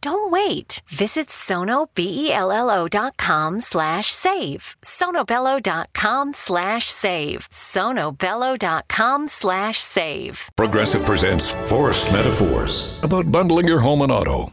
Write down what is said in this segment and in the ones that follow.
Don't wait. Visit sonobello.com slash save. sonobello.com slash save. sonobello.com slash save. Progressive presents Forced Metaphors about bundling your home and auto.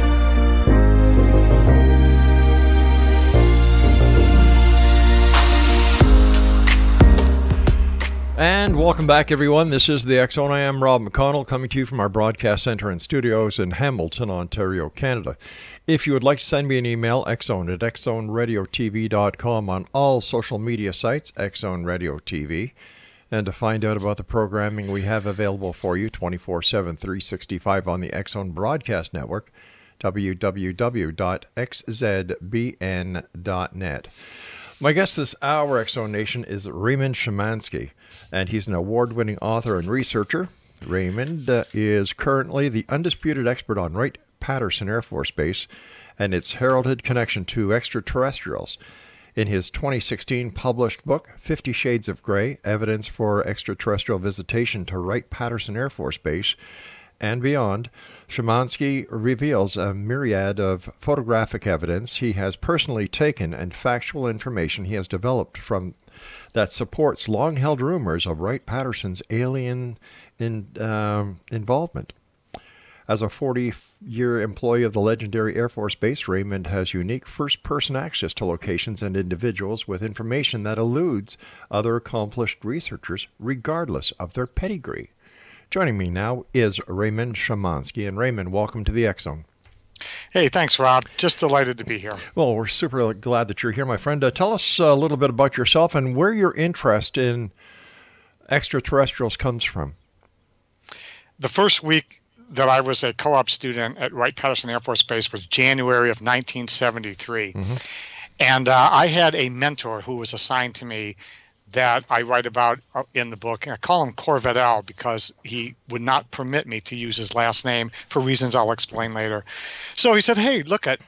And welcome back, everyone. This is the X Zone. I am Rob McConnell, coming to you from our broadcast center and studios in Hamilton, Ontario, Canada. If you would like to send me an email, xzone at xzoneradiotv.com on all social media sites, Xzone Radio TV. And to find out about the programming we have available for you 24 7, 365 on the X Zone Broadcast Network, www.xzbn.net. My guest this hour, Zone Nation, is Raymond Szymanski and he's an award winning author and researcher. Raymond uh, is currently the undisputed expert on Wright Patterson Air Force Base and its heralded connection to extraterrestrials. In his 2016 published book, Fifty Shades of Grey Evidence for Extraterrestrial Visitation to Wright Patterson Air Force Base and Beyond, Szymanski reveals a myriad of photographic evidence he has personally taken and factual information he has developed from that supports long held rumors of Wright Patterson's alien in, um, involvement. As a 40 year employee of the legendary Air Force Base, Raymond has unique first person access to locations and individuals with information that eludes other accomplished researchers, regardless of their pedigree. Joining me now is Raymond Szymanski. And Raymond, welcome to the Zone. Hey, thanks, Rob. Just delighted to be here. Well, we're super glad that you're here, my friend. Uh, tell us a little bit about yourself and where your interest in extraterrestrials comes from. The first week that I was a co op student at Wright Patterson Air Force Base was January of 1973. Mm-hmm. And uh, I had a mentor who was assigned to me that I write about uh, in the book. And I call him Corvette Al because he would not permit me to use his last name for reasons I'll explain later. So he said, Hey, look at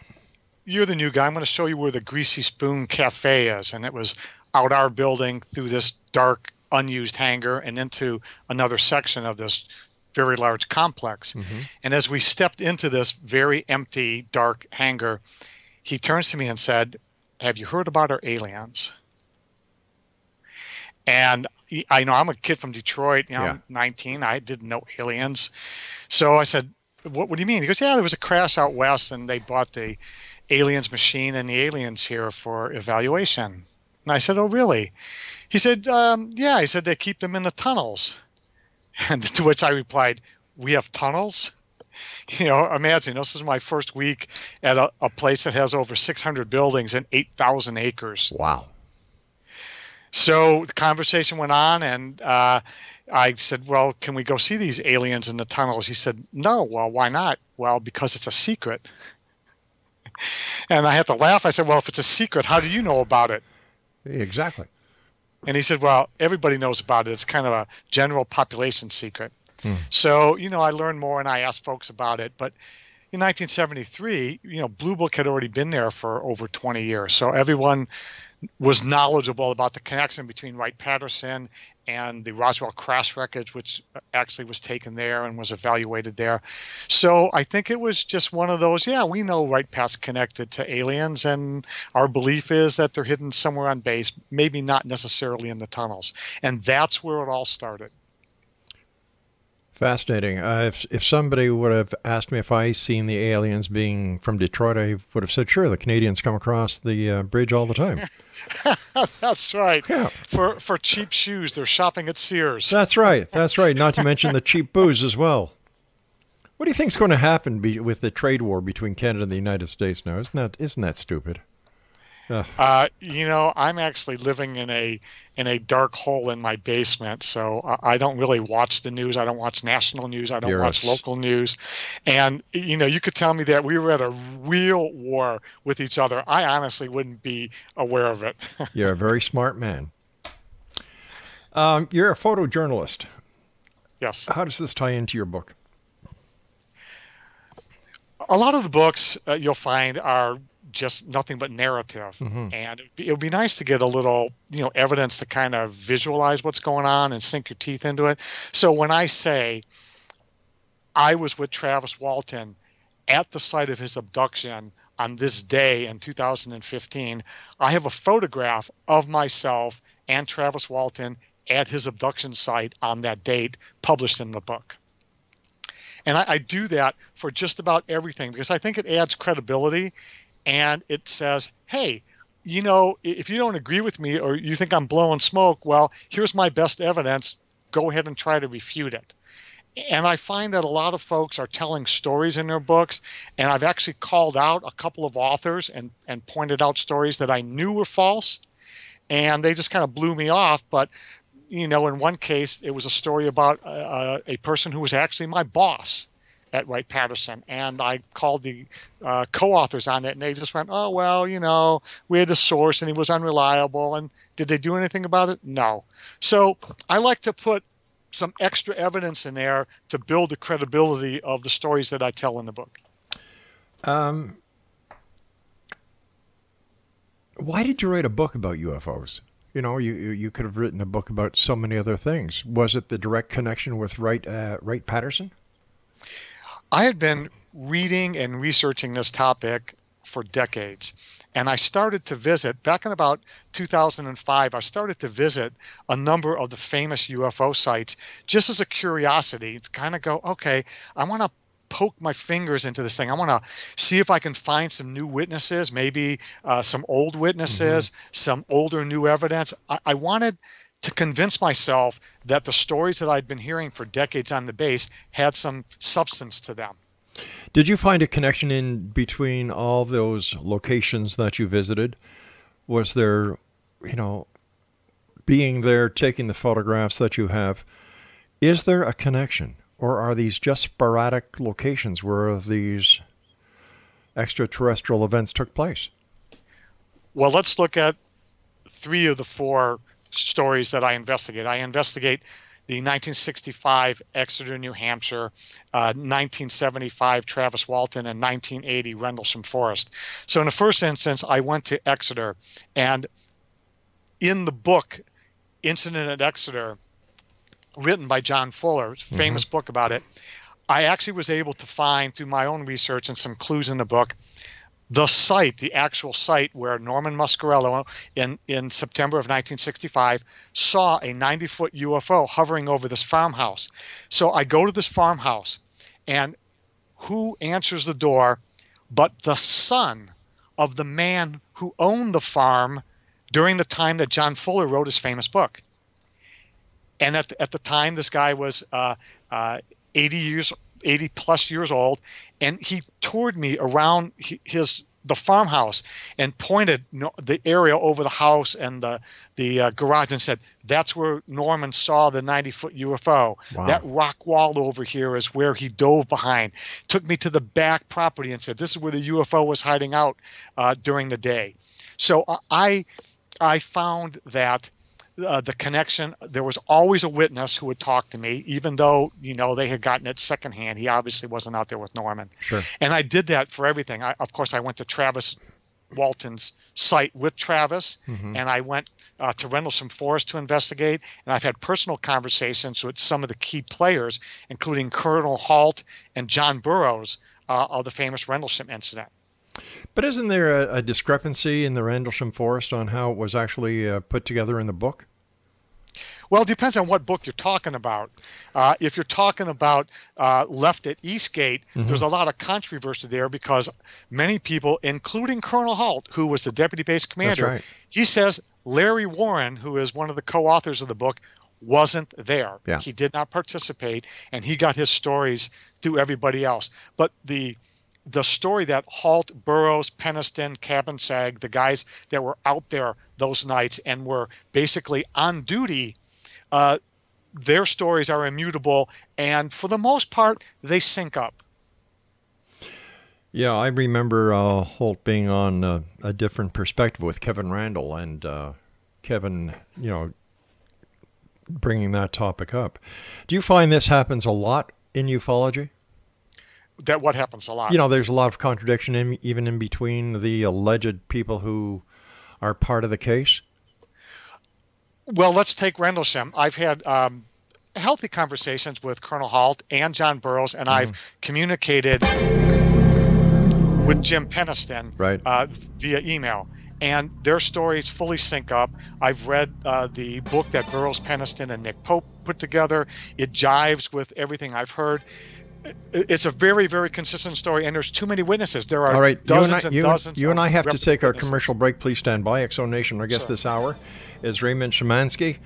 you're the new guy. I'm going to show you where the Greasy Spoon Cafe is. And it was out our building through this dark, unused hangar and into another section of this very large complex. Mm-hmm. And as we stepped into this very empty, dark hangar, he turns to me and said, Have you heard about our aliens? And I know I'm a kid from Detroit, you know, yeah. 19. I didn't know aliens. So I said, what, what do you mean? He goes, Yeah, there was a crash out west and they bought the aliens machine and the aliens here for evaluation. And I said, Oh, really? He said, um, Yeah. He said, They keep them in the tunnels. And to which I replied, We have tunnels? You know, imagine this is my first week at a, a place that has over 600 buildings and 8,000 acres. Wow. So the conversation went on, and uh, I said, Well, can we go see these aliens in the tunnels? He said, No. Well, why not? Well, because it's a secret. And I had to laugh. I said, Well, if it's a secret, how do you know about it? Exactly. And he said, Well, everybody knows about it. It's kind of a general population secret. Hmm. So, you know, I learned more and I asked folks about it. But in 1973, you know, Blue Book had already been there for over 20 years, so everyone was knowledgeable about the connection between Wright Patterson and the Roswell crash wreckage, which uh, actually was taken there and was evaluated there. So I think it was just one of those. Yeah, we know Wright Pat's connected to aliens, and our belief is that they're hidden somewhere on base, maybe not necessarily in the tunnels, and that's where it all started. Fascinating. Uh, if if somebody would have asked me if I seen the aliens being from Detroit, I would have said, "Sure, the Canadians come across the uh, bridge all the time." That's right. Yeah. For for cheap shoes, they're shopping at Sears. That's right. That's right. Not to mention the cheap booze as well. What do you think is going to happen be, with the trade war between Canada and the United States now? Isn't that isn't that stupid? Uh, you know, I'm actually living in a in a dark hole in my basement, so I, I don't really watch the news. I don't watch national news. I don't You're watch local news. And you know, you could tell me that we were at a real war with each other. I honestly wouldn't be aware of it. You're a very smart man. Um, you're a photojournalist. yes. How does this tie into your book? a lot of the books uh, you'll find are just nothing but narrative. Mm-hmm. And it'd be, it would be nice to get a little you know evidence to kind of visualize what's going on and sink your teeth into it. So when i say i was with travis walton at the site of his abduction on this day in 2015 i have a photograph of myself and travis walton at his abduction site on that date published in the book. And I, I do that for just about everything because I think it adds credibility and it says, hey, you know, if you don't agree with me or you think I'm blowing smoke, well, here's my best evidence. Go ahead and try to refute it. And I find that a lot of folks are telling stories in their books, and I've actually called out a couple of authors and, and pointed out stories that I knew were false, and they just kind of blew me off. But you know, in one case, it was a story about uh, a person who was actually my boss at Wright Patterson, and I called the uh, co-authors on it, and they just went, "Oh well, you know, we had a source, and he was unreliable." And did they do anything about it? No. So I like to put some extra evidence in there to build the credibility of the stories that I tell in the book. Um, why did you write a book about UFOs? You know, you you you could have written a book about so many other things. Was it the direct connection with Wright uh, Wright Patterson? I had been reading and researching this topic for decades. And I started to visit, back in about 2005, I started to visit a number of the famous UFO sites just as a curiosity to kind of go, okay, I want to poke my fingers into this thing. I want to see if I can find some new witnesses, maybe uh, some old witnesses, some older new evidence. I, I wanted to convince myself that the stories that I'd been hearing for decades on the base had some substance to them. Did you find a connection in between all those locations that you visited? Was there, you know, being there, taking the photographs that you have, is there a connection? Or are these just sporadic locations where these extraterrestrial events took place? Well, let's look at three of the four stories that I investigate. I investigate the 1965 Exeter, New Hampshire, uh, 1975 Travis Walton, and 1980 Rendlesham Forest. So, in the first instance, I went to Exeter, and in the book, Incident at Exeter, written by John Fuller, famous book about it, I actually was able to find through my own research and some clues in the book the site, the actual site where Norman Muscarello in, in September of 1965 saw a 90 foot UFO hovering over this farmhouse. So I go to this farmhouse, and who answers the door but the son of the man who owned the farm during the time that John Fuller wrote his famous book? And at the, at the time, this guy was uh, uh, 80 years 80 plus years old and he toured me around his the farmhouse and pointed no, the area over the house and the the uh, garage and said that's where Norman saw the 90 foot UFO Wow. that rock wall over here is where he dove behind. Took me to the back property and said this is where the UFO was hiding out uh, during the day. So uh, I I found that uh, the connection. There was always a witness who would talk to me, even though you know they had gotten it secondhand. He obviously wasn't out there with Norman. Sure. And I did that for everything. I, of course, I went to Travis Walton's site with Travis, Mm-hmm. and I went uh, to Rendlesham Forest to investigate. And I've had personal conversations with some of the key players, including Colonel Halt and John Burroughs uh, of the famous Rendlesham incident. But isn't there a, a discrepancy in the Rendlesham Forest on how it was actually uh, put together in the book? Well, it depends on what book you're talking about. Uh, if you're talking about uh, Left at Eastgate, there's a lot of controversy there because many people, including Colonel Halt, who was the deputy base commander, right. he says Larry Warren, who is one of the co-authors of the book, wasn't there. Yeah. He did not participate, and he got his stories through everybody else. But the the story that Halt, Burroughs, Peniston, Cabansag, the guys that were out there those nights and were basically on duty, uh, their stories are immutable, and for the most part, they sync up. Yeah, I remember uh, Halt being on uh, a different perspective with Kevin Randle and uh, Kevin, you know, bringing that topic up. Do you find this happens a lot in ufology? That what happens a lot. You know, there's a lot of contradiction in, even in between the alleged people who are part of the case. Well, let's take Rendlesham. I've had um, healthy conversations with Colonel Halt and John Burroughs, and I've communicated with Jim Peniston Right. uh, via email. And their stories fully sync up. I've read uh, the book that Burroughs, Peniston, and Nick Pope put together. It jives with everything I've heard. It- It's a very, very consistent story, and there's too many witnesses. There are All right, you and dozens I, and you, dozens. you and I have to take our witnesses. commercial break. Please stand by. Exo Nation. Our guest this hour is Raymond Szymanski,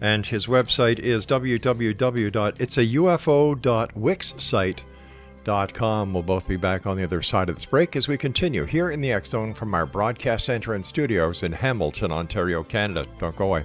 and his website is www.itsaufo.wixsite.com. We'll both be back on the other side of this break as we continue here in the X Zone from our broadcast center and studios in Hamilton, Ontario, Canada. Don't go away.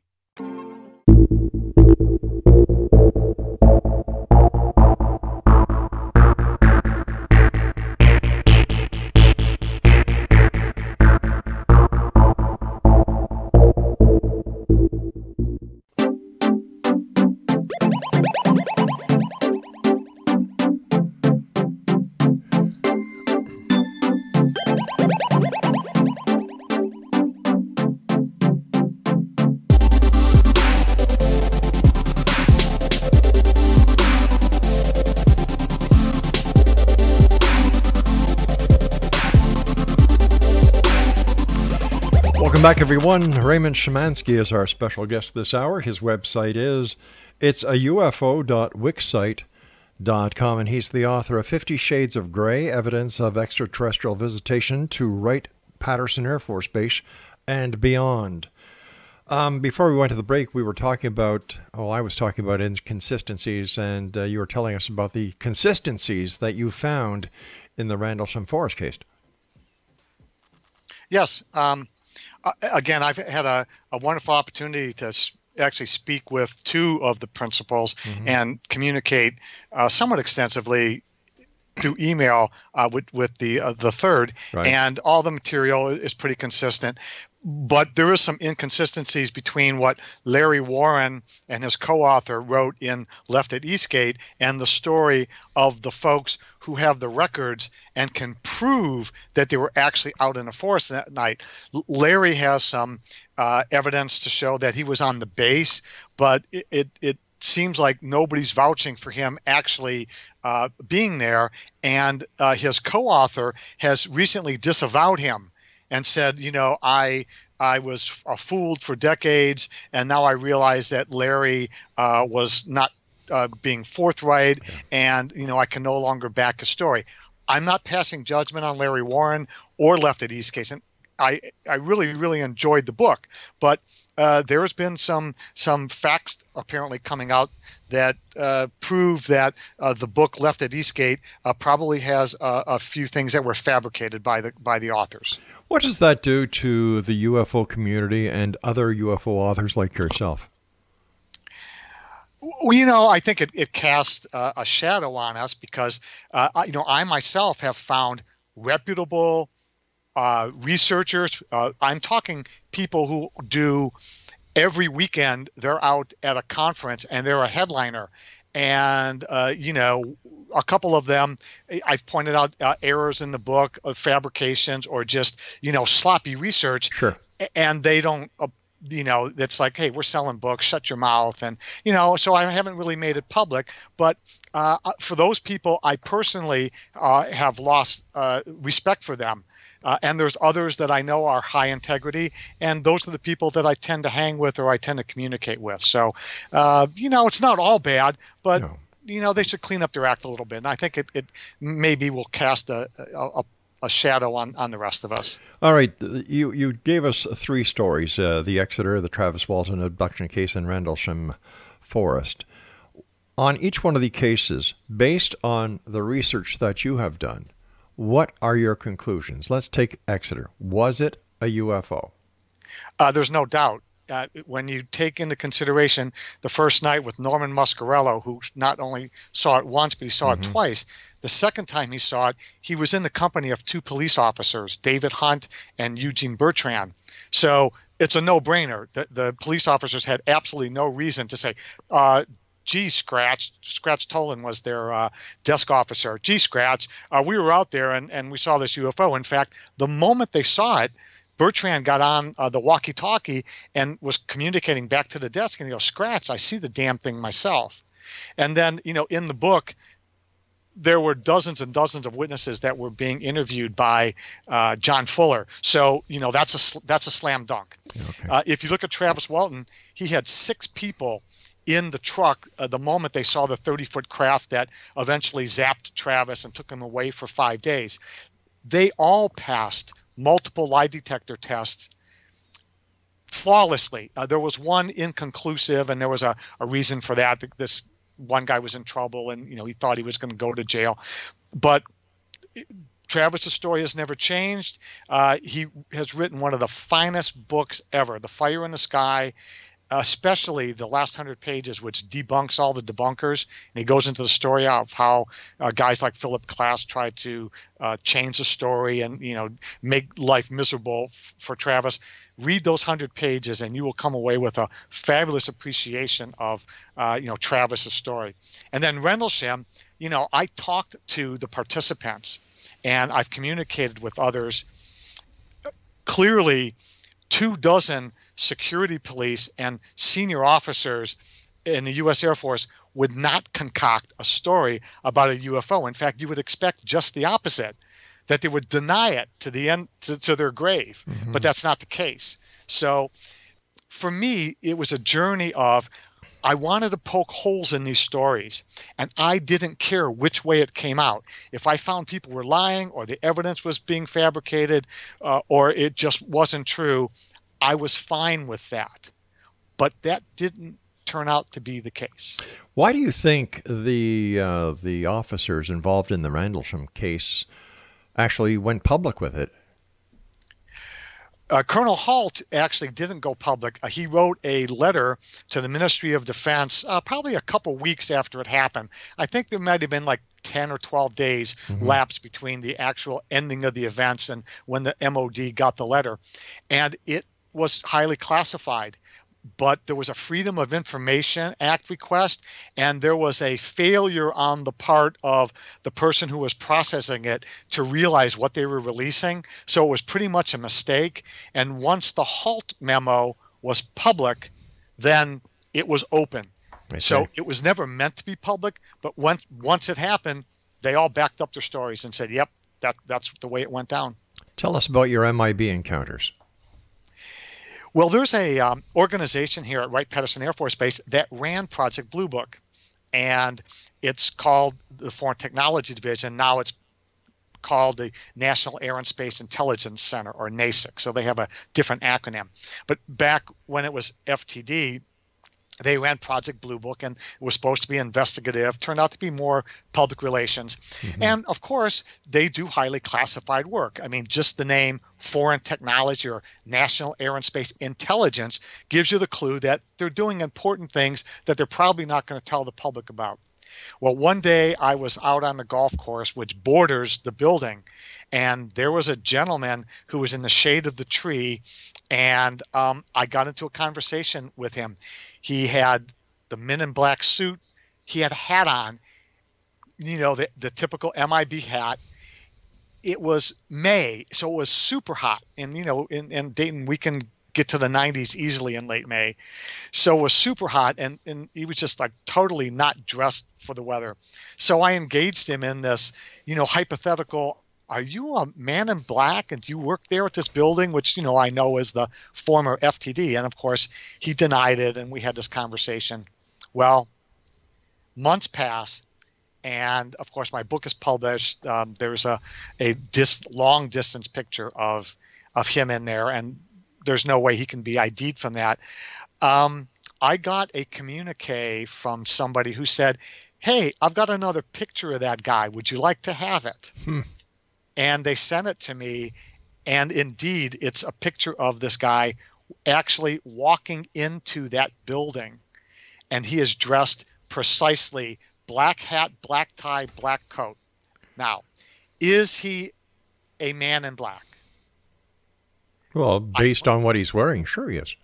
back, everyone. Raymond Szymanski is our special guest this hour. His website is it's a UFO.wixsite.com, and he's the author of Fifty Shades of Gray Evidence of Extraterrestrial Visitation to Wright Patterson Air Force Base and Beyond. Um, before we went to the break, we were talking about, well, I was talking about inconsistencies, and uh, you were telling us about the consistencies that you found in the Rendlesham Forest case. Yes. Um, again, I've had a, a wonderful opportunity to actually speak with two of the principals and communicate uh, somewhat extensively through email uh, with with the uh, the third, Right. and all the material is pretty consistent. But there is some inconsistencies between what Larry Warren and his co-author wrote in Left at Eastgate and the story of the folks who have the records and can prove that they were actually out in the forest that night. Larry has some uh, evidence to show that he was on the base, but it, it, it seems like nobody's vouching for him actually uh, being there. And uh, his co-author has recently disavowed him and said, you know, I I was uh, fooled for decades, and now I realize that Larry uh, was not uh, being forthright, and you know, I can no longer back a story. I'm not passing judgment on Larry Warren or Left at Eastgate, and I I really really enjoyed the book, but uh, there has been some some facts apparently coming out that uh, prove that uh, the book Left at Eastgate uh, probably has a few things that were fabricated by the by the authors. What does that do to the UFO community and other UFO authors like yourself? Well, you know, I think it, it casts uh, a shadow on us because, uh, you know, I myself have found reputable uh, researchers. Uh, I'm talking people who do every weekend. They're out at a conference and they're a headliner, and uh, you know, a couple of them I've pointed out uh, errors in the book of fabrications or just you know sloppy research. Sure. And they don't you know that's like hey we're selling books shut your mouth and you know so i haven't really made it public but uh, for those people i personally uh, have lost uh, respect for them uh, and there's others that I know are high integrity, and those are the people that I tend to hang with or I tend to communicate with. So, uh, you know, it's not all bad, but no. you know, they should clean up their act a little bit. And I think it, it maybe will cast a, a, a shadow on, on the rest of us. All right, you you gave us three stories: uh, the Exeter, the Travis Walton abduction case, and Rendlesham Forest. On each one of the cases, based on the research that you have done, what are your conclusions? Let's take Exeter. Was it a UFO? Uh, there's no doubt. Uh, when you take into consideration the first night with Norman Muscarello, who not only saw it once, but he saw mm-hmm. it twice. The second time he saw it, he was in the company of two police officers, David Hunt and Eugene Bertrand. So it's a no brainer. The, the police officers had absolutely no reason to say, uh, gee, Scratch, Scratch Toland was their uh, desk officer. Gee, Scratch, uh, we were out there and, and we saw this UFO. In fact, the moment they saw it, Bertrand got on uh, the walkie talkie and was communicating back to the desk and he goes, Scratch, I see the damn thing myself. And then, you know, in the book, there were dozens and dozens of witnesses that were being interviewed by uh, John Fuller. So you know that's a that's a slam dunk. Okay. Uh, if you look at Travis Walton, he had six people in the truck uh, the moment they saw the 30 foot craft that eventually zapped Travis and took him away for five days. They all passed multiple lie detector tests flawlessly. Uh, there was one inconclusive, and there was a, a reason for that. This one guy was in trouble, and you know he thought he was going to go to jail, but. Travis's story has never changed. Uh, he has written one of the finest books ever, The Fire in the Sky especially the last hundred pages, which debunks all the debunkers, and he goes into the story of how uh, guys like Philip Klass tried to uh, change the story and you know make life miserable f- for Travis. Read those hundred pages, and you will come away with a fabulous appreciation of uh, you know Travis's story. And then Rendlesham, you know, I talked to the participants, and I've communicated with others. Clearly, two dozen security police and senior officers in the U.S. Air Force would not concoct a story about a UFO. In fact, you would expect just the opposite, that they would deny it to the end to, to their grave. Mm-hmm. But that's not the case. So, for me, it was a journey of I wanted to poke holes in these stories, and I didn't care which way it came out. If I found people were lying, or the evidence was being fabricated, uh, or it just wasn't true, I was fine with that. But that didn't turn out to be the case. Why do you think the uh, the officers involved in the Rendlesham case actually went public with it? Uh, Colonel Halt actually didn't go public. Uh, he wrote a letter to the Ministry of Defense uh, probably a couple weeks after it happened. I think there might have been like 10 or 12 days mm-hmm. lapse between the actual ending of the events and when the MOD got the letter. And it was highly classified but there was a freedom of information act request and there was a failure on the part of the person who was processing it to realize what they were releasing. So it was pretty much a mistake. And once the halt memo was public then it was open. So it was never meant to be public but once once it happened they all backed up their stories and said yep that that's the way it went down. Tell us about your mib encounters well, there's a um, organization here at Wright Patterson Air Force Base that ran Project Blue Book, and it's called the Foreign Technology Division. Now it's called the National Air and Space Intelligence Center, or NASIC. So they have a different acronym. But back when it was FTD, they ran Project Blue Book and it was supposed to be investigative, turned out to be more public relations. Mm-hmm. And of course, they do highly classified work. I mean, just the name Foreign Technology or National Air and Space Intelligence gives you the clue that they're doing important things that they're probably not going to tell the public about. Well, one day I was out on the golf course, which borders the building, and there was a gentleman who was in the shade of the tree, and um, I got into a conversation with him. He had the men in black suit. He had a hat on, you know, the, the typical MIB hat. It was May, so it was super hot. And, you know, in, in Dayton, we can get to the 90s easily in late May. So it was super hot, and, and he was just like totally not dressed for the weather. So I engaged him in this, you know, hypothetical are you a man in black and do you work there at this building which you know i know is the former ftd and of course he denied it and we had this conversation. Well months pass and of course my book is published. Um, there's a, a dis- long distance picture of of him in there and there's no way he can be id'd from that. Um, i got a communique from somebody who said hey i've got another picture of that guy. Would you like to have it? Hmm and they sent it to me and indeed it's a picture of this guy actually walking into that building and he is dressed precisely black hat black tie black coat. Now is he a man in black? Well based I, on what he's wearing sure he is.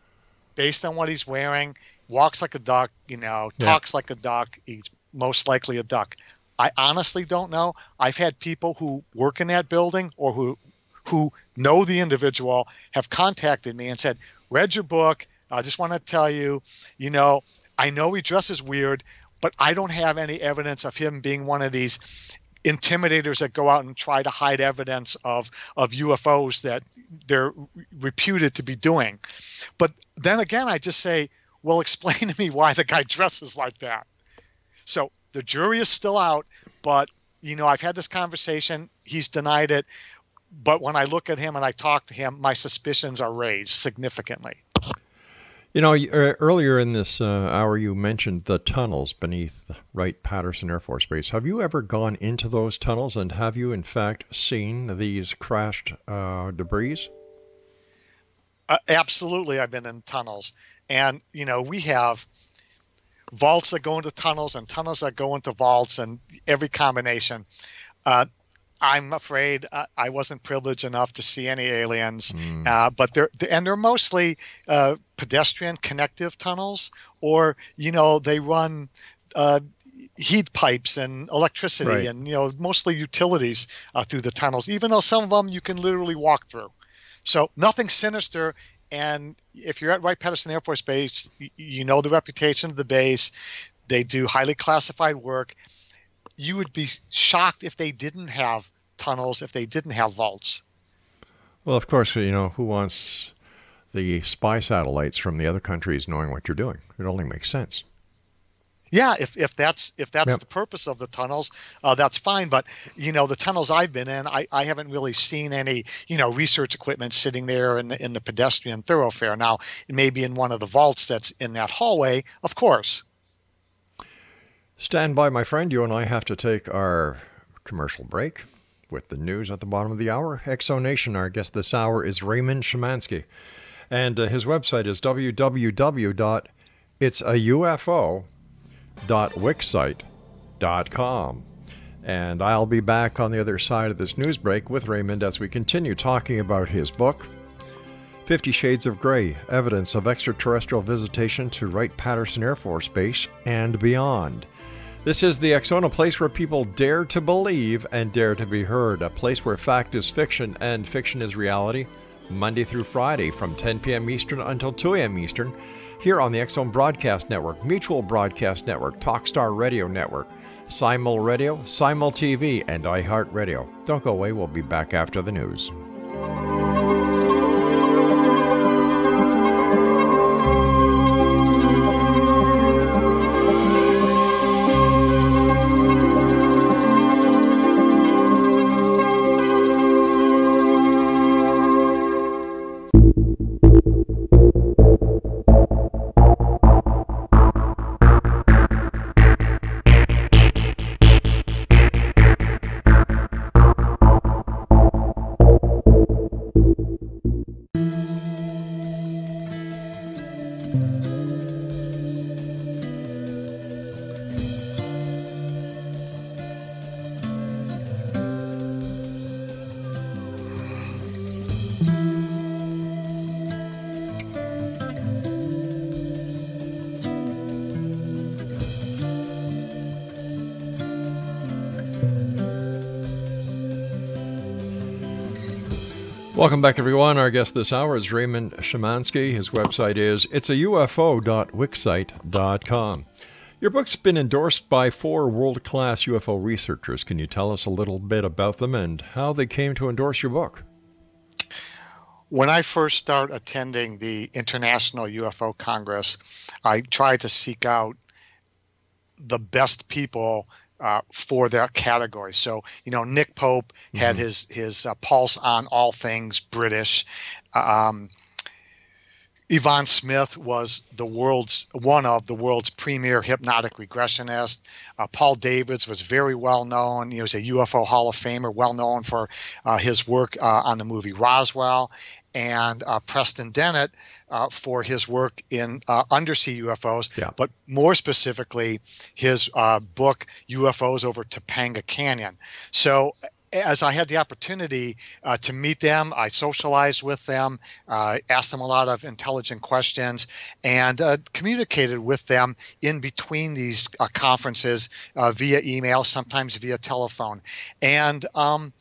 Based on what he's wearing walks like a duck you know talks yeah. like a duck he's most likely a duck I honestly don't know. I've had people who work in that building or who who know the individual have contacted me and said, "Read your book. I just want to tell you, you know, I know he dresses weird, but I don't have any evidence of him being one of these intimidators that go out and try to hide evidence of of UFOs that they're reputed to be doing." But then again, I just say, "Well, explain to me why the guy dresses like that." So the jury is still out, but you know, I've had this conversation. He's denied it, but when I look at him and I talk to him, my suspicions are raised significantly. You know, er, earlier in this uh, hour, you mentioned the tunnels beneath Wright Patterson Air Force Base. Have you ever gone into those tunnels, and have you, in fact, seen these crashed uh, debris? Uh, absolutely, I've been in tunnels, and you know, we have vaults that go into tunnels and tunnels that go into vaults and every combination. Uh, I'm afraid uh, I wasn't privileged enough to see any aliens, mm. uh, but they're and they're mostly uh, pedestrian connective tunnels, or you know they run uh, heat pipes and electricity right. and you know mostly utilities uh, through the tunnels. Even though some of them you can literally walk through, so nothing sinister. And if you're at Wright Patterson Air Force Base, you know the reputation of the base. They do highly classified work. You would be shocked if they didn't have tunnels, if they didn't have vaults. Well, of course, you know, who wants the spy satellites from the other countries knowing what you're doing? It only makes sense yeah if, if that's if that's yep. the purpose of the tunnels uh, that's fine but you know the tunnels i've been in I, I haven't really seen any you know research equipment sitting there in, in the pedestrian thoroughfare. Now it may be in one of the vaults that's in that hallway of course. Stand by my friend. You and i have to take our commercial break with the news at the bottom of the hour. Exonation our guest this hour is raymond Szymanski. And uh, his website is www.itsaufo.com www.wixsite.com. And I'll be back on the other side of this news break with Raymond as we continue talking about his book, Fifty Shades of Grey Evidence of Extraterrestrial Visitation to Wright Patterson Air Force Base and Beyond. This is the Zone, a place where people dare to believe and dare to be heard, a place where fact is fiction and fiction is reality, Monday through Friday from 10 p.m. Eastern until 2 a.m. Eastern here on the Zone Broadcast Network, Mutual Broadcast Network, Talkstar Radio Network, Simul Radio, Simul TV, and iHeartRadio. Don't go away, we'll be back after the news. Welcome back, everyone. Our guest this hour is Raymond Szymanski. His website is itsaufo.wixsite.com. Your book's been endorsed by four world class UFO researchers. Can you tell us a little bit about them and how they came to endorse your book? When I first started attending the International UFO Congress, I tried to seek out the best people uh, for that category. So you know, Nick Pope mm-hmm. had his his uh, pulse on all things British. Um, Yvonne Smith was the world's one of the world's premier hypnotic regressionist. Uh, Paul Davids was very well known. He was a UFO Hall of Famer, well known for uh, his work uh, on the movie Roswell, and uh, Preston Dennett uh, for his work in uh, undersea UFOs, yeah. but more specifically, his book UFOs over Topanga Canyon. So as I had the opportunity uh, to meet them, I socialized with them, uh, asked them a lot of intelligent questions, and uh, communicated with them in between these uh, conferences uh, via email, sometimes via telephone. And um,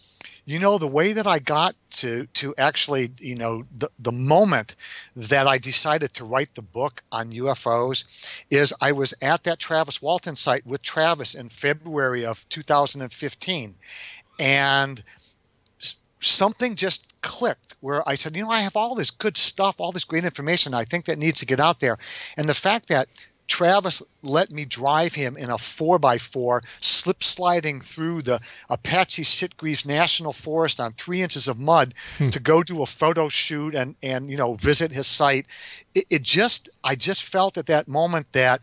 you know the way that i got to to actually you know the, the moment that i decided to write the book on ufos is i was at that travis walton site with travis in february of 2015 and something just clicked where I said, you know, I have all this good stuff, all this great information. I think that needs to get out there. And the fact that Travis let me drive him in a 4x4, slip sliding through the Apache Sitgreaves National Forest on three inches of mud hmm. to go do a photo shoot and, and you know, visit his site. It, it just, I just felt at that moment that,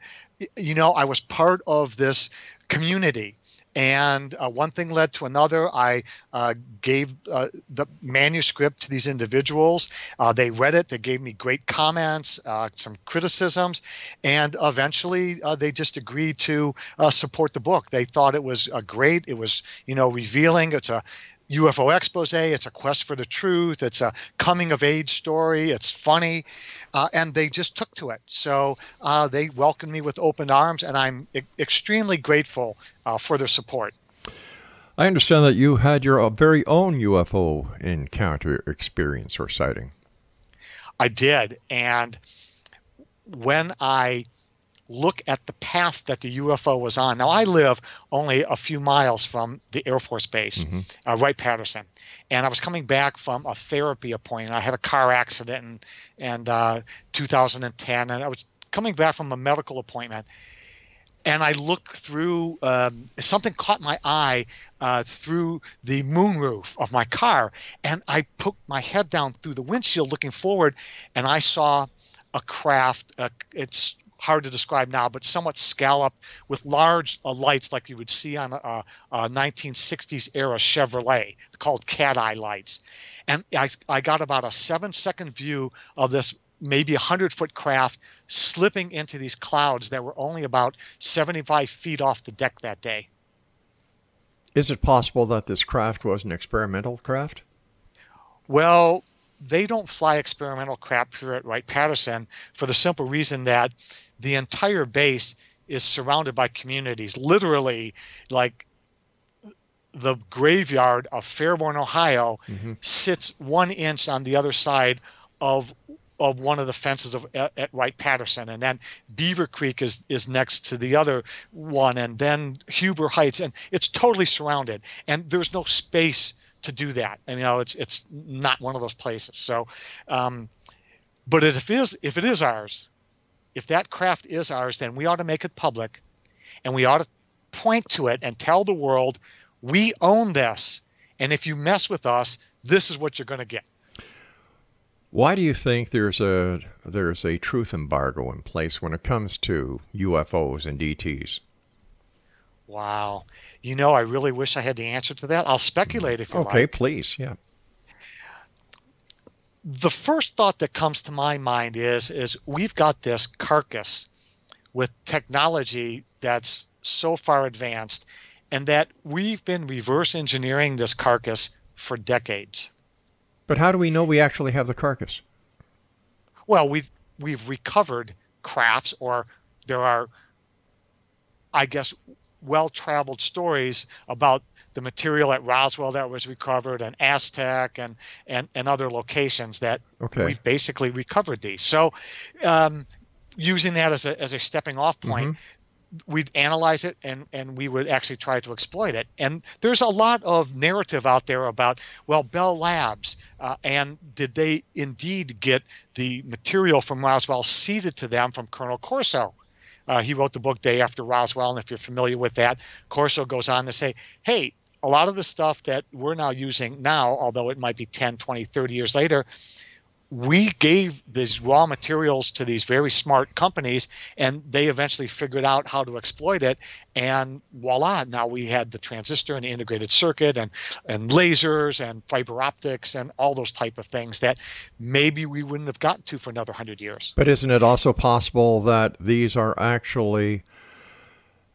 you know, I was part of this community and uh, one thing led to another. I uh, gave uh, the manuscript to these individuals. Uh, they read it. They gave me great comments, uh, some criticisms, and eventually uh, they just agreed to support the book. They thought it was great. It was, you know, revealing. It's a UFO expose. It's a quest for the truth. It's a coming of age story. It's funny. Uh, and they just took to it. So uh, they welcomed me with open arms, and I'm e- extremely grateful uh, for their support. I understand that you had your uh, very own UFO encounter experience or sighting. I did. And when I look at the path that the UFO was on. Now, I live only a few miles from the Air Force Base, mm-hmm. uh, Wright Patterson, and I was coming back from a therapy appointment. I had a car accident in, in uh, 2010, and I was coming back from a medical appointment. And I looked through, um, something caught my eye uh, through the moonroof of my car. And I put my head down through the windshield looking forward, and I saw a craft. Uh, it's hard to describe now, but somewhat scalloped with large uh, lights like you would see on a, a 1960s era Chevrolet called cat eye lights. And I, I got about a seven second view of this maybe a 100 foot craft slipping into these clouds that were only about 75 feet off the deck that day. Is it possible that this craft was an experimental craft? Well, they don't fly experimental craft here at Wright Patterson for the simple reason that the entire base is surrounded by communities. Literally, like the graveyard of Fairborn, Ohio, mm-hmm. sits one inch on the other side of of one of the fences of at, at Wright Patterson, and then Beavercreek is is next to the other one, and then Huber Heights, and it's totally surrounded, and there's no space to do that. And you know, it's it's not one of those places. So, um, but if it is if it is ours, if that craft is ours, then we ought to make it public and we ought to point to it and tell the world we own this. And if you mess with us, this is what you're going to get. Why do you think there's a there's a truth embargo in place when it comes to UFOs and ETs? Wow. You know, I really wish I had the answer to that. I'll speculate if you okay, like. Okay, please. Yeah the first thought that comes to my mind is is we've got this carcass with technology that's so far advanced and that we've been reverse engineering this carcass for decades. But how do we know we actually have the carcass? Well, we've we've recovered crafts or there are I guess well traveled stories about the material at Roswell that was recovered and Aztec and, and, and other locations that okay. we've basically recovered these. So, um, using that as a, as a stepping off point, mm-hmm. we'd analyze it and, and we would actually try to exploit it. And there's a lot of narrative out there about, well, Bell Labs, uh, and did they indeed get the material from Roswell ceded to them from Colonel Corso? Uh, he wrote the book Day After Roswell, and if you're familiar with that, Corso goes on to say, hey, a lot of the stuff that we're now using now, although it might be 10, 20, 30 years later, we gave these raw materials to these very smart companies and they eventually figured out how to exploit it. And voila now we had the transistor and the integrated circuit and and lasers and fiber optics and all those type of things that maybe we wouldn't have gotten to for another 100 years. But isn't it also possible that these are actually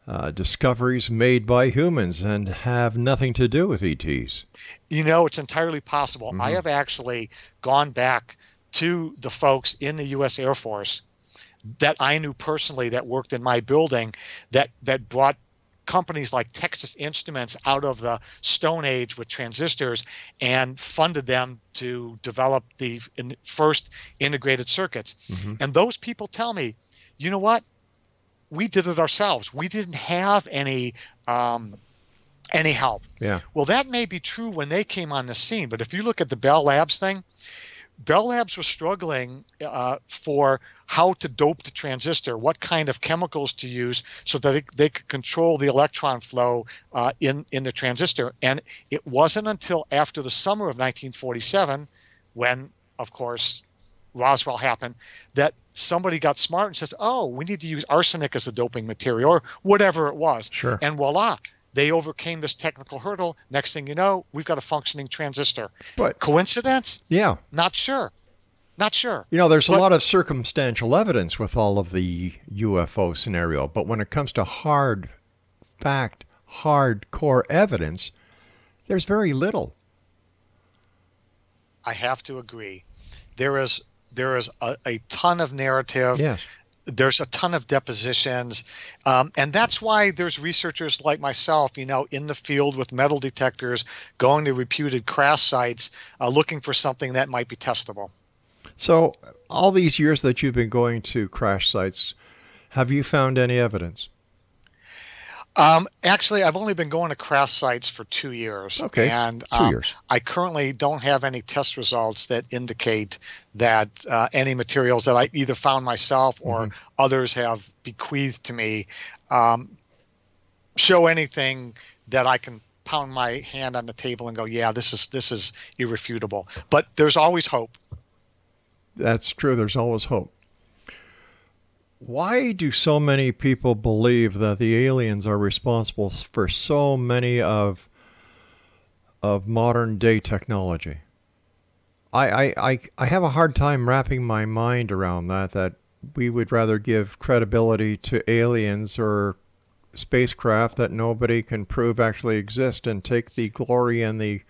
uh, discoveries made by humans and have nothing to do with ETs. You know, it's entirely possible. Mm-hmm. I have actually gone back to the folks in the U.S. Air Force that I knew personally that worked in my building that that brought companies like Texas Instruments out of the Stone Age with transistors and funded them to develop the first integrated circuits. Mm-hmm. And those people tell me, you know what? We did it ourselves. We didn't have any um, any help. Yeah. Well, that may be true when they came on the scene, but if you look at the Bell Labs thing, Bell Labs was struggling uh, for how to dope the transistor, what kind of chemicals to use, so that they could control the electron flow uh, in in the transistor. And it wasn't until after the summer of 1947, when, of course, Roswell happened, that somebody got smart and says, "Oh, we need to use arsenic as a doping material, or whatever it was." Sure. And voila, they overcame this technical hurdle. Next thing you know, we've got a functioning transistor. But coincidence? Yeah. Not sure. Not sure. You know, there's but, a lot of circumstantial evidence with all of the UFO scenario, but when it comes to hard fact, hardcore evidence, there's very little. I have to agree. There is there is a, a ton of narrative. Yes. There's a ton of depositions. Um, and that's why there's researchers like myself, you know, in the field with metal detectors, going to reputed crash sites, uh, looking for something that might be testable. So, all these years that you've been going to crash sites, have you found any evidence? Um, actually, I've only been going to crash sites for two years. Okay, and two um, years. I currently don't have any test results that indicate that uh, any materials that I either found myself or mm-hmm. others have bequeathed to me um, show anything that I can pound my hand on the table and go, "Yeah, this is this is irrefutable." But there's always hope. That's true. There's always hope. Why do so many people believe that the aliens are responsible for so many of of modern day technology? I, I, I, I have a hard time wrapping my mind around that, that we would rather give credibility to aliens or spacecraft that nobody can prove actually exist and take the glory and the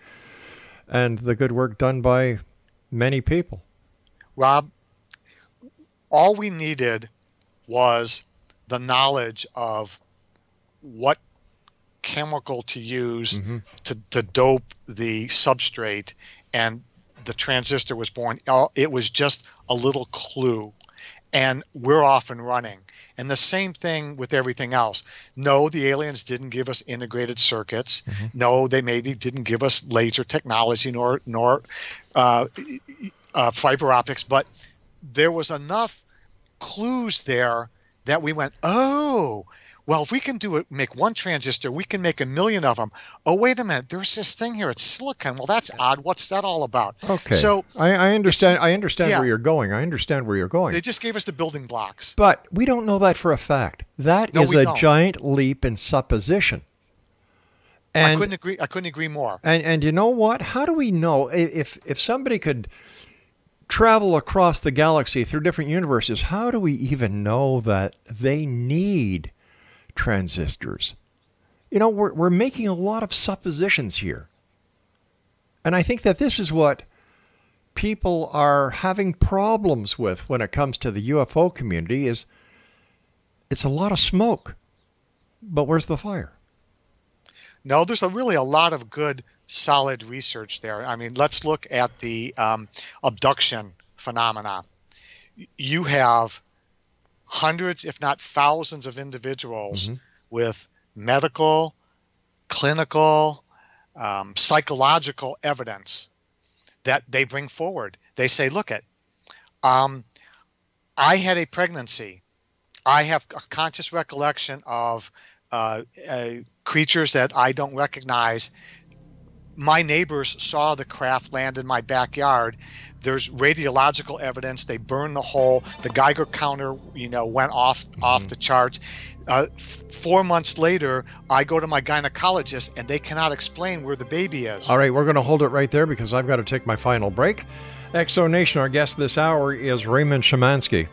and the good work done by many people. Rob, all we needed was the knowledge of what chemical to use mm-hmm. to, to dope the substrate and the transistor was born. It was just a little clue. And we're off and running. And the same thing with everything else. No the aliens didn't give us integrated circuits. Mm-hmm. no they maybe didn't give us laser technology nor nor uh, uh, fiber optics. But there was enough clues there that we went, oh, well, if we can do it, make one transistor, we can make a million of them. Oh, wait a minute, there's this thing here. It's silicon. Well, that's odd. What's that all about? Okay. So I, I understand. I understand yeah, where you're going. I understand where you're going. They just gave us the building blocks. But we don't know that for a fact. That no, is a don't. giant leap in supposition. And, I couldn't agree. I couldn't agree more. And and you know what? How do we know if if somebody could travel across the galaxy through different universes, how do we even know that they need transistors? You know, we're, we're making a lot of suppositions here. And I think that this is what people are having problems with when it comes to the UFO community is it's a lot of smoke. But where's the fire? No, there's a really a lot of good, solid research there. I mean, let's look at the um, abduction phenomena. You have hundreds, if not thousands, of individuals mm-hmm. with medical, clinical, um, psychological evidence that they bring forward. They say, look at, um, I had a pregnancy. I have a conscious recollection of uh, uh, creatures that I don't recognize. My neighbors saw the craft land in my backyard. There's radiological evidence. They burned the hole. The Geiger counter, you know, went off mm-hmm. off the charts. Uh, f- four months later, I go to my gynecologist, and they cannot explain where the baby is. All right, we're going to hold it right there because I've got to take my final break. Exo Nation, our guest this hour is Raymond Szymanski.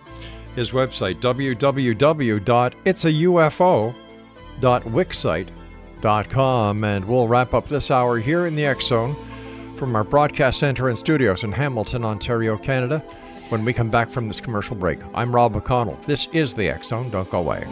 His website, www.itsaufo.wixsite.com. And we'll wrap up this hour here in the X Zone from our broadcast center and studios in Hamilton, Ontario, Canada. When we come back from this commercial break, I'm Rob McConnell. This is the X Zone. Don't go away.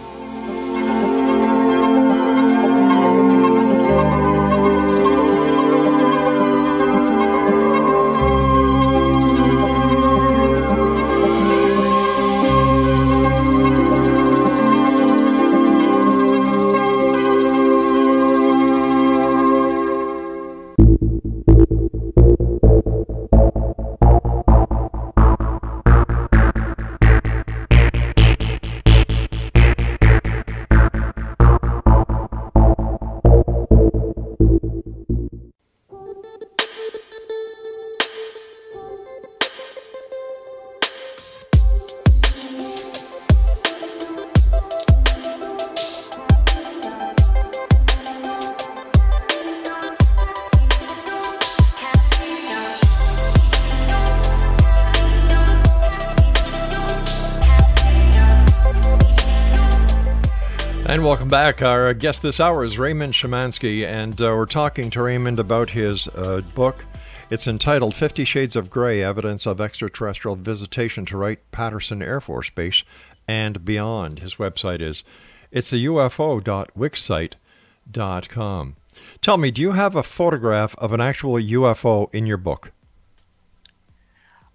Back. Our guest this hour is Raymond Szymanski, and uh, we're talking to Raymond about his uh, book. It's entitled Fifty Shades of Grey Evidence of Extraterrestrial Visitation to Wright Patterson Air Force Base and Beyond. His website is it's a UFO.wixsite.com. Tell me, do you have a photograph of an actual UFO in your book?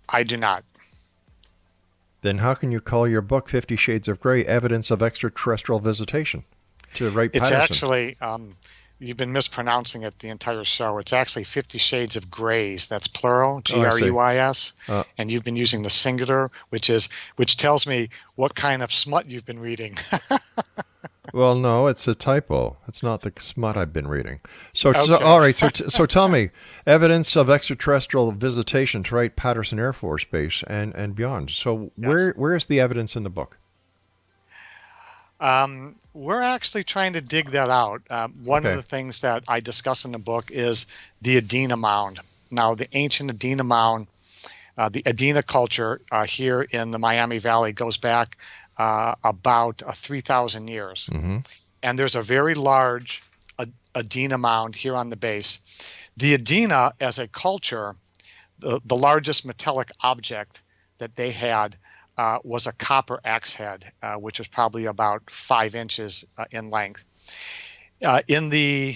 I do not then how can you call your book Fifty Shades of Grey Evidence of Extraterrestrial Visitation? to Wright It's actually um, you've been mispronouncing it the entire show. It's actually Fifty Shades of Greys. That's plural, G R E Y S, oh, and you've been using the singular, which is which tells me what kind of smut you've been reading. well, no, it's a typo. It's not the smut I've been reading. So, okay. so all right. So, so tell me, evidence of extraterrestrial visitation to Wright Patterson Air Force Base and and beyond. So, yes. where where is the evidence in the book? Um, we're actually trying to dig that out. Uh, one okay. of the things that I discuss in the book is the Adena Mound. Now, the ancient Adena Mound, uh, the Adena culture uh, here in the Miami Valley goes back uh, about uh, 3,000 years. Mm-hmm. And there's a very large Adena Mound here on the base. The Adena, as a culture, the, the largest metallic object that they had uh, was a copper axe head, uh, which was probably about five inches uh, in length. Uh, in the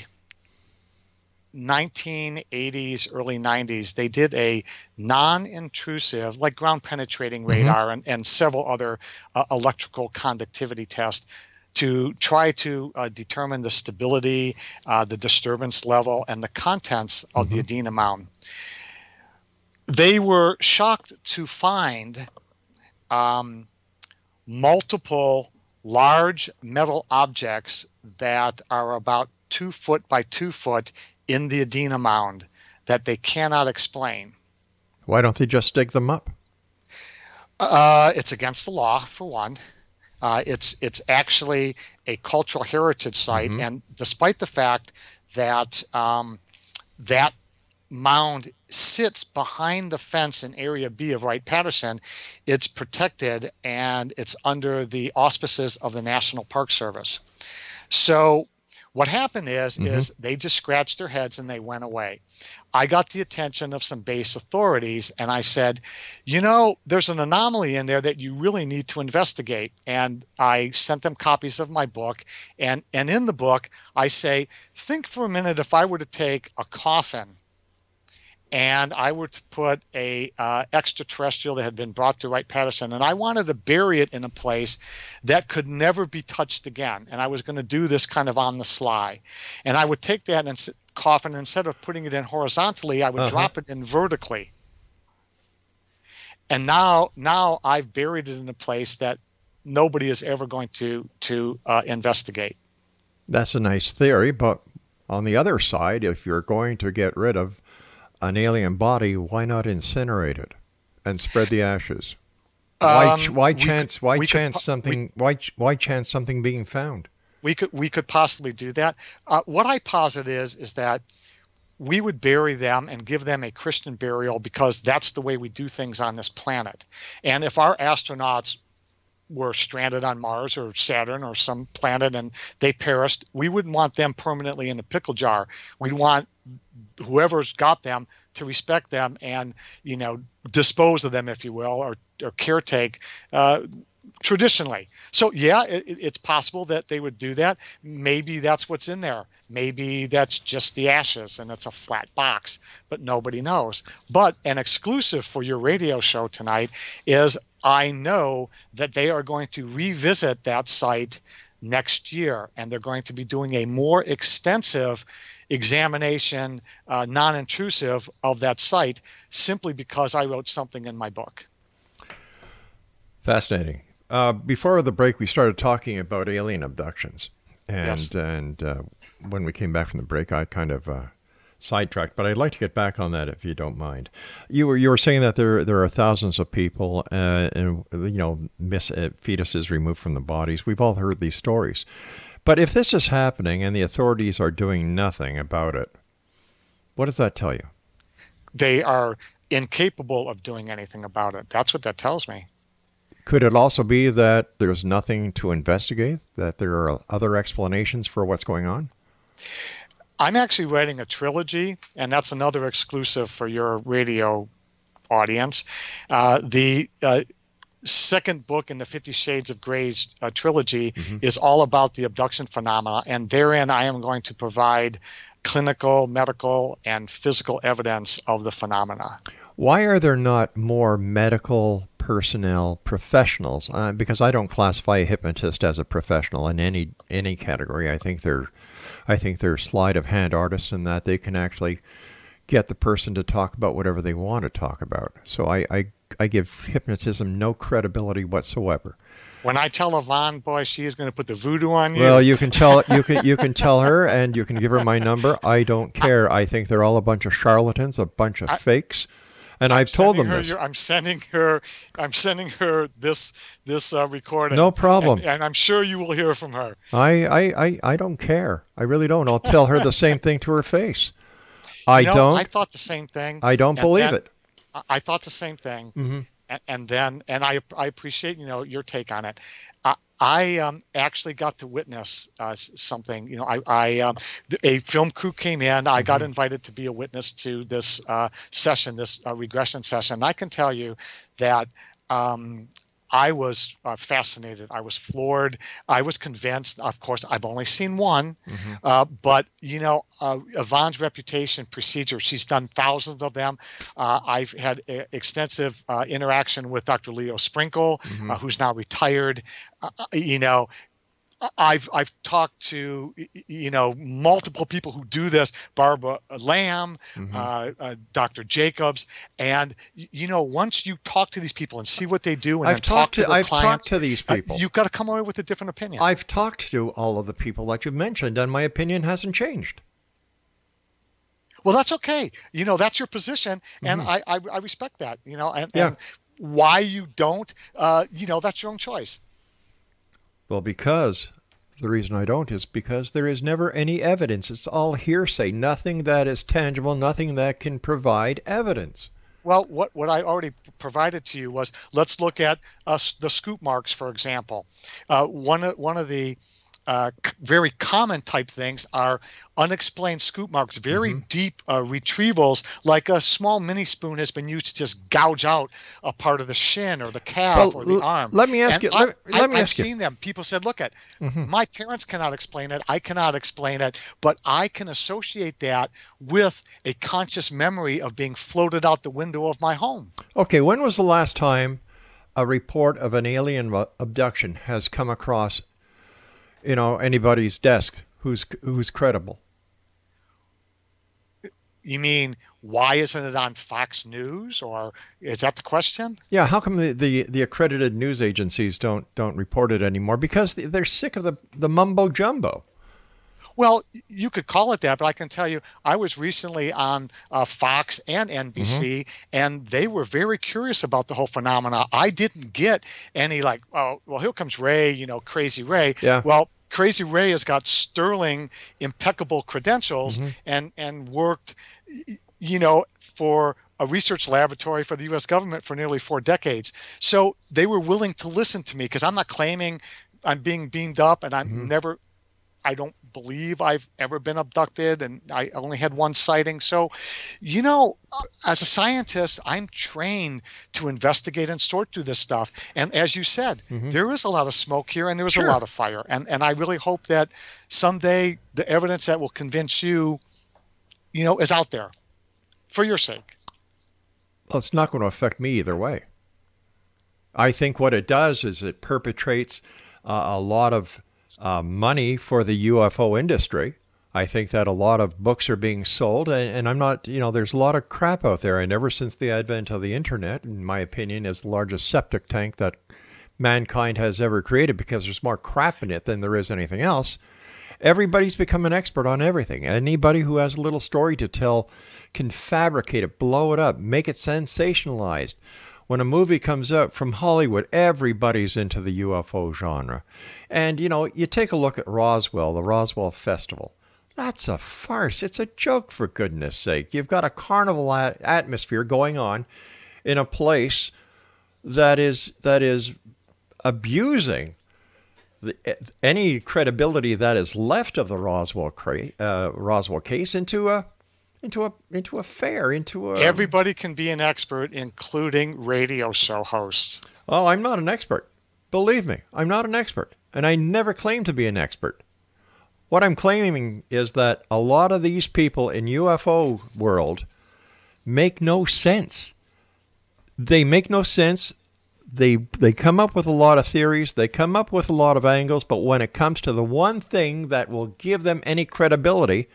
1980s, early 90s, they did a non intrusive, like ground penetrating mm-hmm. radar and, and several other uh, electrical conductivity tests to try to uh, determine the stability, uh, the disturbance level, and the contents of mm-hmm. the Adena mound. They were shocked to find um, multiple large metal objects that are about two foot by two foot in the Adena mound that they cannot explain. Why don't they just dig them up? Uh, it's against the law, for one. Uh, it's it's actually a cultural heritage site, mm-hmm. and despite the fact that um, that mound sits behind the fence in Area B of Wright Patterson, it's protected and it's under the auspices of the National Park Service. So What happened is, mm-hmm. is they just scratched their heads and they went away. I got the attention of some base authorities and I said, you know, there's an anomaly in there that you really need to investigate. And I sent them copies of my book. And, and in the book, I say, think for a minute if I were to take a coffin and I were to put a uh, extraterrestrial that had been brought to Wright Patterson, and I wanted to bury it in a place that could never be touched again. And I was going to do this kind of on the sly, and I would take that and coffin instead of putting it in horizontally, I would uh-huh. drop it in vertically. And now, now I've buried it in a place that nobody is ever going to to uh, investigate. That's a nice theory, but on the other side, if you're going to get rid of an alien body, why not incinerate it and spread the ashes? Why, um, why chance? Could, why chance could, something? We, why why chance something being found? We could we could possibly do that. Uh, what I posit is is that we would bury them and give them a Christian burial because that's the way we do things on this planet. And if our astronauts were stranded on Mars or Saturn or some planet and they perished, we wouldn't want them permanently in a pickle jar. We'd want whoever's got them to respect them and you know dispose of them, if you will, or or caretake. Uh, traditionally. So yeah, it, it's possible that they would do that. Maybe that's what's in there. Maybe that's just the ashes and it's a flat box, but nobody knows. But an exclusive for your radio show tonight is I know that they are going to revisit that site next year and they're going to be doing a more extensive examination, uh, non intrusive of that site simply because I wrote something in my book. Fascinating. Uh, before the break, we started talking about alien abductions, and yes. and uh, when we came back from the break, I kind of uh, sidetracked. But I'd like to get back on that if you don't mind. You were you were saying that there there are thousands of people, uh, and you know, miss uh, fetuses removed from the bodies. We've all heard these stories, but if this is happening and the authorities are doing nothing about it, what does that tell you? They are incapable of doing anything about it. That's what that tells me. Could it also be that there's nothing to investigate, that there are other explanations for what's going on? I'm actually writing a trilogy, and that's another exclusive for your radio audience. Uh, the uh, second book in the Fifty Shades of Greys uh, trilogy mm-hmm. is all about the abduction phenomena, and therein I am going to provide clinical, medical, and physical evidence of the phenomena. Why are there not more medical personnel professionals? Uh, because I don't classify a hypnotist as a professional in any any category. I think they're I think they're sleight of hand artists in that they can actually get the person to talk about whatever they want to talk about. So I, I I give hypnotism no credibility whatsoever. When I tell Yvonne, boy, she is going to put the voodoo on you. Well, you can tell you can you can tell her, and you can give her my number. I don't care. I think they're all a bunch of charlatans, a bunch of I, fakes, and i have told them this. Your, I'm sending her. I'm sending her this this uh, recording. No problem. And, and, I'm sure you will hear from her. I, I I I don't care. I really don't. I'll tell her the same thing to her face. I you know, don't. I thought the same thing. I don't believe then, it. I thought the same thing, mm-hmm. and, and, then and I I appreciate you know your take on it. I, I um, actually got to witness uh, something. You know, I, I um, a film crew came in. I mm-hmm. got invited to be a witness to this uh, session, this uh, regression session. And I can tell you that um, I was uh, fascinated. I was floored. I was convinced. Of course, I've only seen one, mm-hmm. uh, but you know, uh, Yvonne's reputation procedure. She's done thousands of them. Uh, I've had extensive uh, interaction with Dr. Leo Sprinkle, mm-hmm. Uh, who's now retired. you know, I've I've talked to you know multiple people who do this, Barbara Lamb, mm-hmm. uh, uh, Dr. Jacobs, and you know once you talk to these people and see what they do, and I've talked to, to I've clients, talked to these uh, people. Uh, you've got to come away with a different opinion. I've talked to all of the people that you've mentioned, and my opinion hasn't changed. Well, that's okay. You know that's your position, and mm-hmm. I, I, I respect that. You know, and, yeah. and why you don't, uh, you know, that's your own choice. Well, because the reason I don't is because there is never any evidence. It's all hearsay, nothing that is tangible, nothing that can provide evidence. Well, what, what I already provided to you was let's look at uh, the scoop marks, for example. Uh, one, one of the uh, c- very common type things are unexplained scoop marks, very Mm-hmm. deep uh, retrievals, like a small mini spoon has been used to just gouge out a part of the shin or the calf Well, or the arm. let me ask And you- I, let, let me I, ask I've seen them. People said, "Look at Mm-hmm. my parents cannot explain it. I cannot explain it, but I can associate that with a conscious memory of being floated out the window of my home." Okay, when was the last time a report of an alien abduction has come across, you know, anybody's desk who's who's credible? You mean why isn't it on Fox News, or is that the question? Yeah, how come the, the, the accredited news agencies don't don't report it anymore? Because they're sick of the the mumbo jumbo. Well, you could call it that, but I can tell you, I was recently on uh, Fox and NBC, mm-hmm. and they were very curious about the whole phenomena. I didn't get any like, oh, well, here comes Ray, you know, Crazy Ray. Yeah. Well, Crazy Ray has got sterling, impeccable credentials, mm-hmm. and and worked, you know, for a research laboratory for the U.S. government for nearly four decades. So they were willing to listen to me because I'm not claiming I'm being beamed up, and I'm mm-hmm. never I don't believe I've ever been abducted, and I only had one sighting. So, you know, uh, as a scientist, I'm trained to investigate and sort through this stuff. And as you said, there is a lot of smoke here, and there is Sure. a lot of fire. And and I really hope that someday the evidence that will convince you, you know, is out there, for your sake. Well, it's not going to affect me either way. I think what it does is it perpetrates uh, a lot of uh, money for the UFO industry. I think that a lot of books are being sold, and, and I'm not, you know, there's a lot of crap out there. And ever since the advent of the internet, in my opinion, is the largest septic tank that mankind has ever created because there's more crap in it than there is anything else. Everybody's become an expert on everything. Anybody who has a little story to tell can fabricate it, blow it up, make it sensationalized. When a movie comes out from Hollywood, everybody's into the UFO genre. And, you know, you take a look at Roswell, the Roswell Festival. That's a farce. It's a joke, for goodness sake. You've got a carnival at- atmosphere going on in a place that is that is abusing the, any credibility that is left of the Roswell cra- uh, Roswell case into a into a into a fair into a Everybody can be an expert, including radio show hosts. Oh, I'm not an expert. Believe me, I'm not an expert, and I never claim to be an expert. What I'm claiming is that a lot of these people in UFO world make no sense. They make no sense. They they come up with a lot of theories, they come up with a lot of angles, but when it comes to the one thing that will give them any credibility,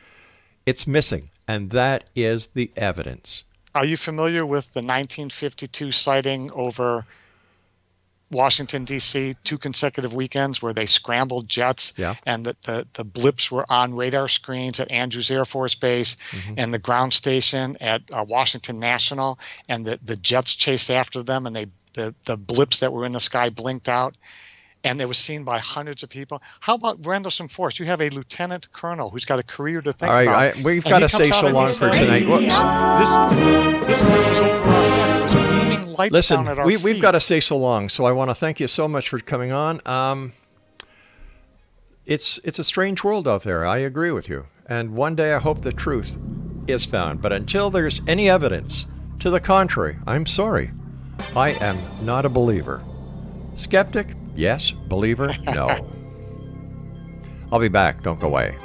it's missing, and that is the evidence. Are you familiar with the 1952 sighting over Washington D.C. two consecutive weekends where they scrambled jets Yeah. and the, the, the blips were on radar screens at Andrews Air Force Base and the ground station at uh, Washington National and the, the jets chased after them and they the, the blips that were in the sky blinked out and it was seen by hundreds of people. How about Rendlesham Forest? You have a lieutenant colonel who's got a career to think All right, about. I- we've gotta say so long for tonight. Whoops. This, this thing was over our head. It was beaming lights Listen, down at our we, feet. we've got to say so long, so I want to thank you so much for coming on. Um, it's it's a strange world out there. I agree with you, and one day I hope the truth is found. But until there's any evidence to the contrary, I'm sorry, I am not a believer. Skeptic, yes. Believer, no. I'll be back. Don't go away.